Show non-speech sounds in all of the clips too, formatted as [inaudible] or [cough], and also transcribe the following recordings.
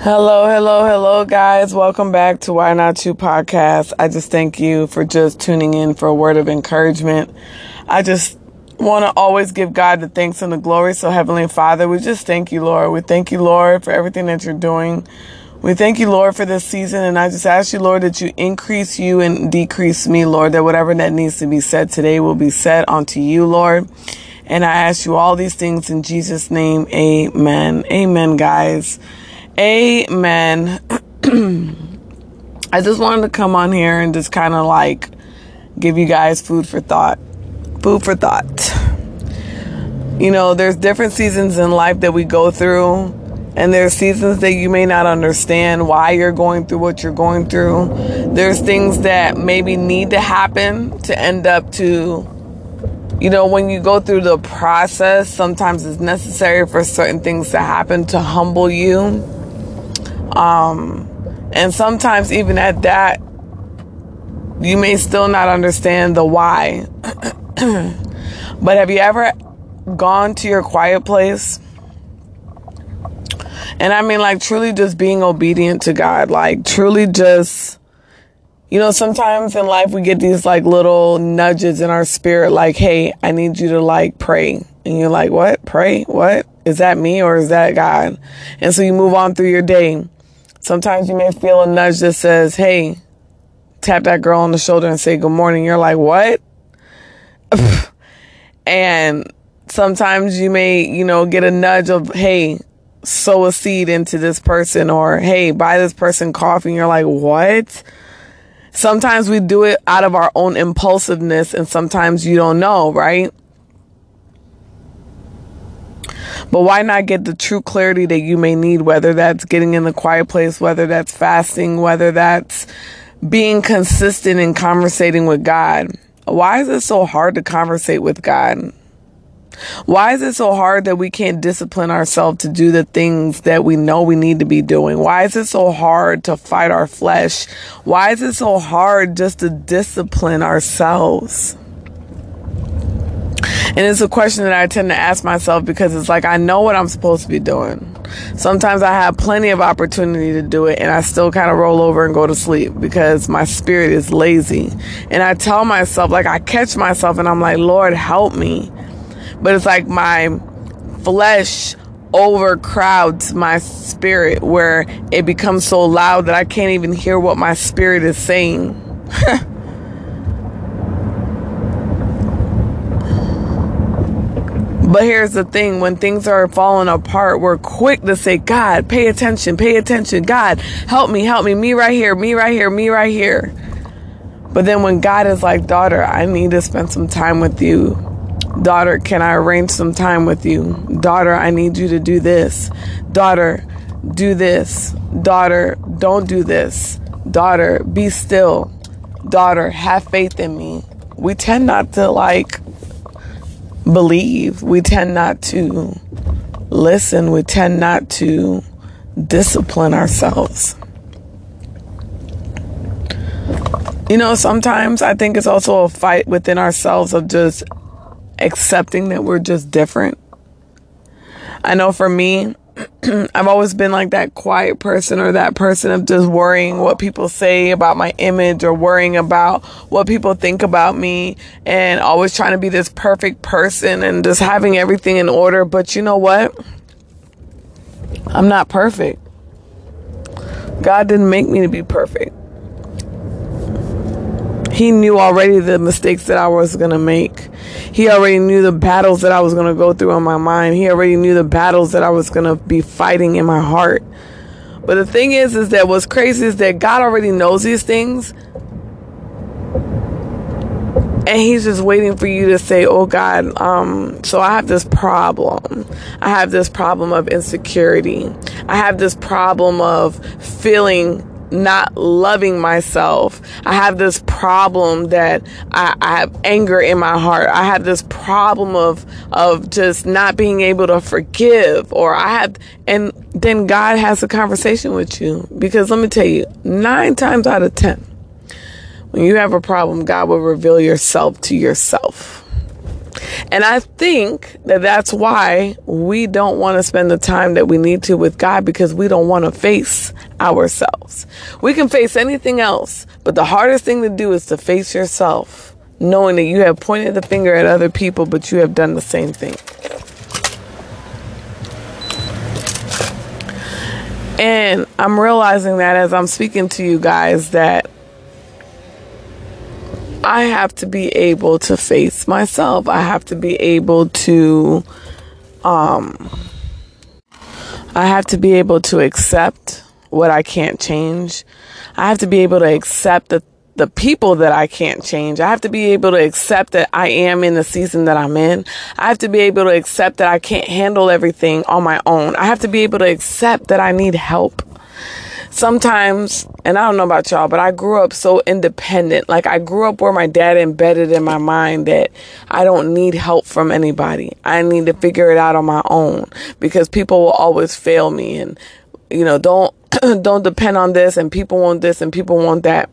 Hello, hello, hello, guys. Welcome back to Why Not You podcast. I just thank you for just tuning in for a word of encouragement. I just want to always give God the thanks and the glory. So, Heavenly Father, we just thank you, Lord. We thank you, Lord, for everything that you're doing. We thank you, Lord, for this season. And I just ask you, Lord, that you increase you and decrease me, Lord, that whatever that needs to be said today will be said unto you, Lord. And I ask you all these things in Jesus' name. Amen. Amen, guys. Amen. [clears throat] I just wanted to come on here and just kind of like give you guys food for thought. Food for thought. You know, there's different seasons in life that we go through, and there's seasons that you may not understand why you're going through what you're going through. There's things that maybe need to happen to end up to you know, when you go through the process, sometimes it's necessary for certain things to happen to humble you. Um, and sometimes, even at that, you may still not understand the why. [clears throat] but have you ever gone to your quiet place? And I mean, like, truly just being obedient to God, like, truly just you know, sometimes in life we get these like little nudges in our spirit, like, hey, I need you to like pray. And you're like, what? Pray? What? Is that me or is that God? And so you move on through your day. Sometimes you may feel a nudge that says, hey, tap that girl on the shoulder and say good morning. You're like, what? [laughs] and sometimes you may, you know, get a nudge of, hey, sow a seed into this person or, hey, buy this person coffee. And you're like, what? Sometimes we do it out of our own impulsiveness, and sometimes you don't know, right? But why not get the true clarity that you may need, whether that's getting in the quiet place, whether that's fasting, whether that's being consistent in conversating with God? Why is it so hard to conversate with God? Why is it so hard that we can't discipline ourselves to do the things that we know we need to be doing? Why is it so hard to fight our flesh? Why is it so hard just to discipline ourselves? And it's a question that I tend to ask myself because it's like I know what I'm supposed to be doing. Sometimes I have plenty of opportunity to do it and I still kind of roll over and go to sleep because my spirit is lazy. And I tell myself, like, I catch myself and I'm like, Lord, help me but it's like my flesh overcrowds my spirit where it becomes so loud that I can't even hear what my spirit is saying. [laughs] But here's the thing when things are falling apart, we're quick to say, God, pay attention, pay attention. God, help me, help me, me right here, me right here, me right here. But then when God is like, daughter, I need to spend some time with you. Daughter, can I arrange some time with you? Daughter, I need you to do this. Daughter, do this. Daughter, don't do this. Daughter, be still. Daughter, have faith in me. We tend not to like believe. We tend not to listen. We tend not to discipline ourselves. You know, sometimes I think it's also a fight within ourselves of just accepting that we're just different. I know for me, [clears throat] I've always been like that quiet person or that person of just worrying what people say about my image or worrying about what people think about me and always trying to be this perfect person and just having everything in order. But you know what? I'm not perfect. God didn't make me to be perfect. He knew already the mistakes that I was going to make. He already knew the battles that I was going to go through in my mind. He already knew the battles that I was going to be fighting in my heart. But the thing is, is that what's crazy is that God already knows these things. And he's just waiting for you to say, Oh God, um, so I have this problem. I have this problem of insecurity. I have this problem of feeling not loving myself. I have this problem that I, I, have anger in my heart. I have this problem of of just not being able to forgive or I have and then God has a conversation with you because let me tell you, 9 times out of 10 when you have a problem, God will reveal yourself to yourself. And I think that that's why we don't want to spend the time that we need to with God because we don't want to face ourselves. We can face anything else, but the hardest thing to do is to face yourself, knowing that you have pointed the finger at other people, but you have done the same thing. And I'm realizing that as I'm speaking to you guys that I have to be able to face myself. I have to be able to um I have to be able to accept what I can't change. I have to be able to accept the the people that I can't change. I have to be able to accept that I am in the season that I'm in. I have to be able to accept that I can't handle everything on my own. I have to be able to accept that I need help sometimes, and I don't know about y'all, but I grew up so independent. Like I grew up where my dad embedded in my mind that I don't need help from anybody. I need to figure it out on my own because people will always fail me and you know, don't [clears throat] don't depend on this and people want this and people want that.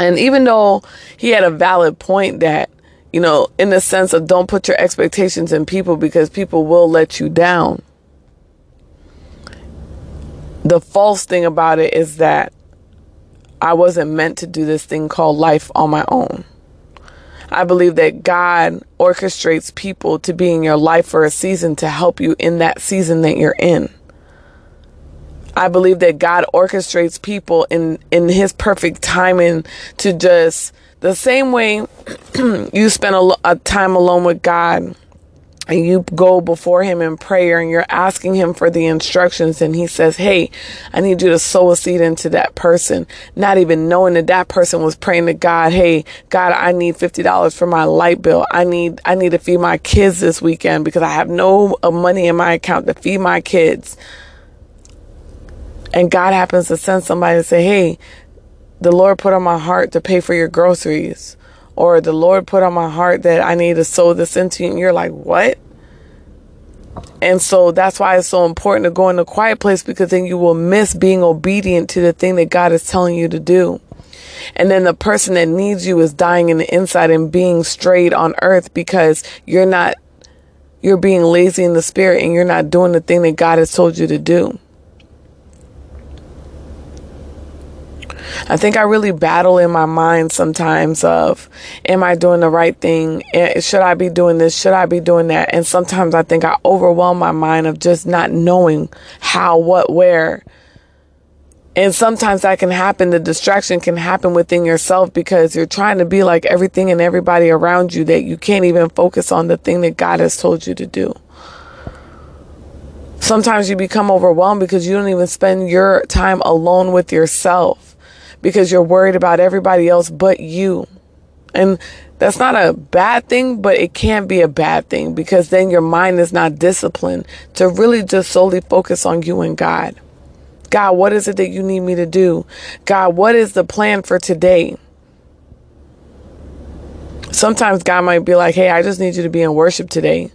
And even though he had a valid point that you know, in the sense of don't put your expectations in people because people will let you down the false thing about it is that I wasn't meant to do this thing called life on my own. I believe that God orchestrates people to be in your life for a season to help you in that season that you're in. I believe that God orchestrates people in in his perfect timing to just the same way [clears throat] you spend a, a time alone with God and you go before him in prayer and you're asking him for the instructions and he says hey i need you to sow a seed into that person. Not even knowing that that person was praying to god hey god i need $50 for my light bill. I need i need to feed my kids this weekend because i have no uh, money in my account to feed my kids. And god happens to send somebody to say hey the lord put on my heart to pay for your groceries or the Lord put on my heart that I need to sow this into you. And you're like, what? And so that's why it's so important to go in a quiet place because then you will miss being obedient to the thing that God is telling you to do. And then the person that needs you is dying in the inside and being strayed on earth because you're not, you're being lazy in the spirit and you're not doing the thing that God has told you to do. I think I really battle in my mind sometimes of, am I doing the right thing? Eh, should I be doing this? Should I be doing that? And sometimes I think I overwhelm my mind of just not knowing how, what, where. And sometimes that can happen. The distraction can happen within yourself because you're trying to be like everything and everybody around you that you can't even focus on the thing that God has told you to do. Sometimes you become overwhelmed because you don't even spend your time alone with yourself because you're worried about everybody else but you. And that's not a bad thing, but it can be a bad thing because then your mind is not disciplined to really just solely focus on you and God. God, what is it that you need me to do? God, what is the plan for today? Sometimes God might be like, hey, I just need you to be in worship today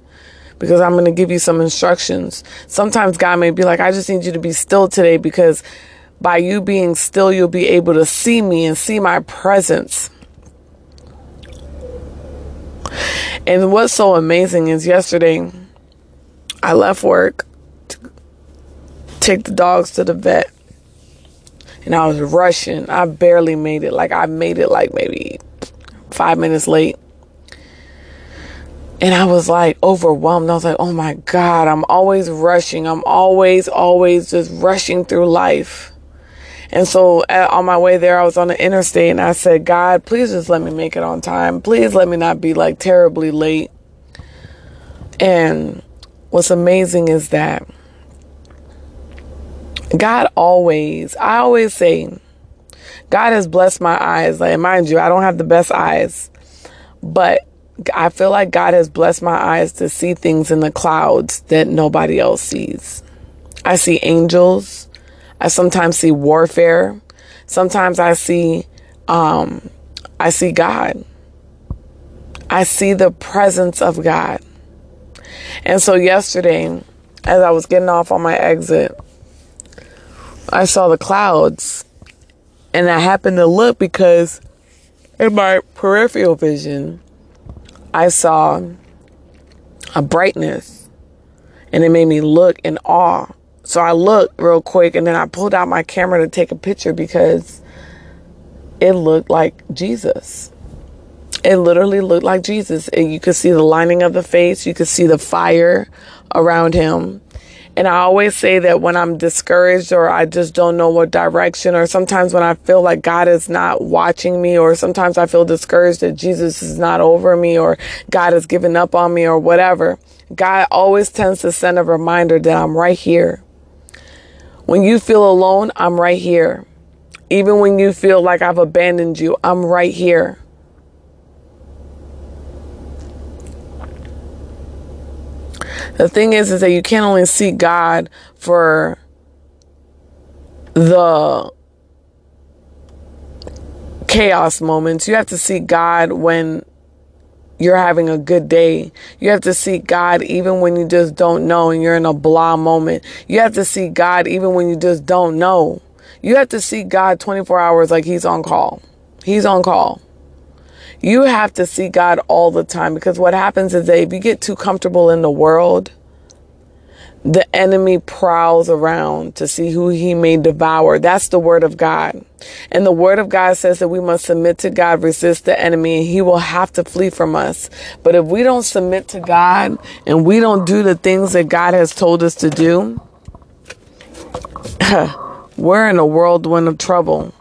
because I'm going to give you some instructions. Sometimes God may be like, I just need you to be still today because by you being still, you'll be able to see me and see my presence. And what's so amazing is yesterday I left work to take the dogs to the vet. And I was rushing. I barely made it. Like I made it like maybe five minutes late. And I was like overwhelmed. I was like, oh my God, I'm always rushing. I'm always, always just rushing through life. And so at, on my way there, I was on the interstate and I said, God, please just let me make it on time. Please let me not be like terribly late. And what's amazing is that God always, I always say, God has blessed my eyes. Like, mind you, I don't have the best eyes, but I feel like God has blessed my eyes to see things in the clouds that nobody else sees. I see angels. I sometimes see warfare. Sometimes I see, um, I see God. I see the presence of God. And so yesterday, as I was getting off on my exit, I saw the clouds. And I happened to look because in my peripheral vision, I saw a brightness. And it made me look in awe. So I looked real quick and then I pulled out my camera to take a picture because it looked like Jesus. It literally looked like Jesus. And you could see the lining of the face, you could see the fire around him. And I always say that when I'm discouraged or I just don't know what direction, or sometimes when I feel like God is not watching me, or sometimes I feel discouraged that Jesus is not over me, or God has given up on me, or whatever, God always tends to send a reminder that I'm right here. When you feel alone, I'm right here. Even when you feel like I've abandoned you, I'm right here. The thing is, is that you can't only seek God for the chaos moments. You have to seek God when you're having a good day. You have to seek God even when you just don't know and you're in a blah moment. You have to seek God even when you just don't know. You have to seek God 24 hours like He's on call. He's on call. You have to see God all the time because what happens is that if you get too comfortable in the world, the enemy prowls around to see who he may devour. That's the word of God. And the word of God says that we must submit to God, resist the enemy, and he will have to flee from us. But if we don't submit to God and we don't do the things that God has told us to do, [sighs] we're in a whirlwind of trouble.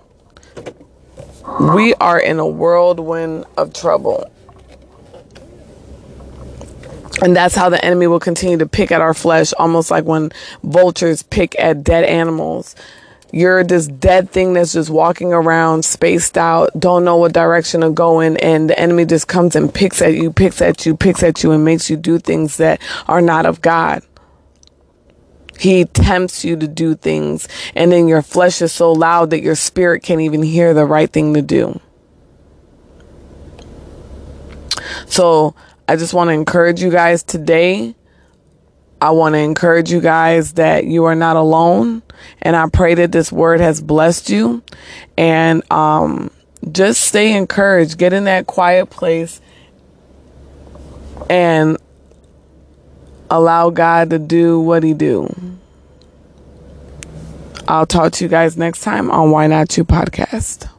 We are in a whirlwind of trouble. And that's how the enemy will continue to pick at our flesh, almost like when vultures pick at dead animals. You're this dead thing that's just walking around, spaced out, don't know what direction to go in, and the enemy just comes and picks at you, picks at you, picks at you, and makes you do things that are not of God. He tempts you to do things, and then your flesh is so loud that your spirit can't even hear the right thing to do. So, I just want to encourage you guys today. I want to encourage you guys that you are not alone. And I pray that this word has blessed you. And um, just stay encouraged. Get in that quiet place and allow God to do what He do. I'll talk to you guys next time on Why Not You podcast.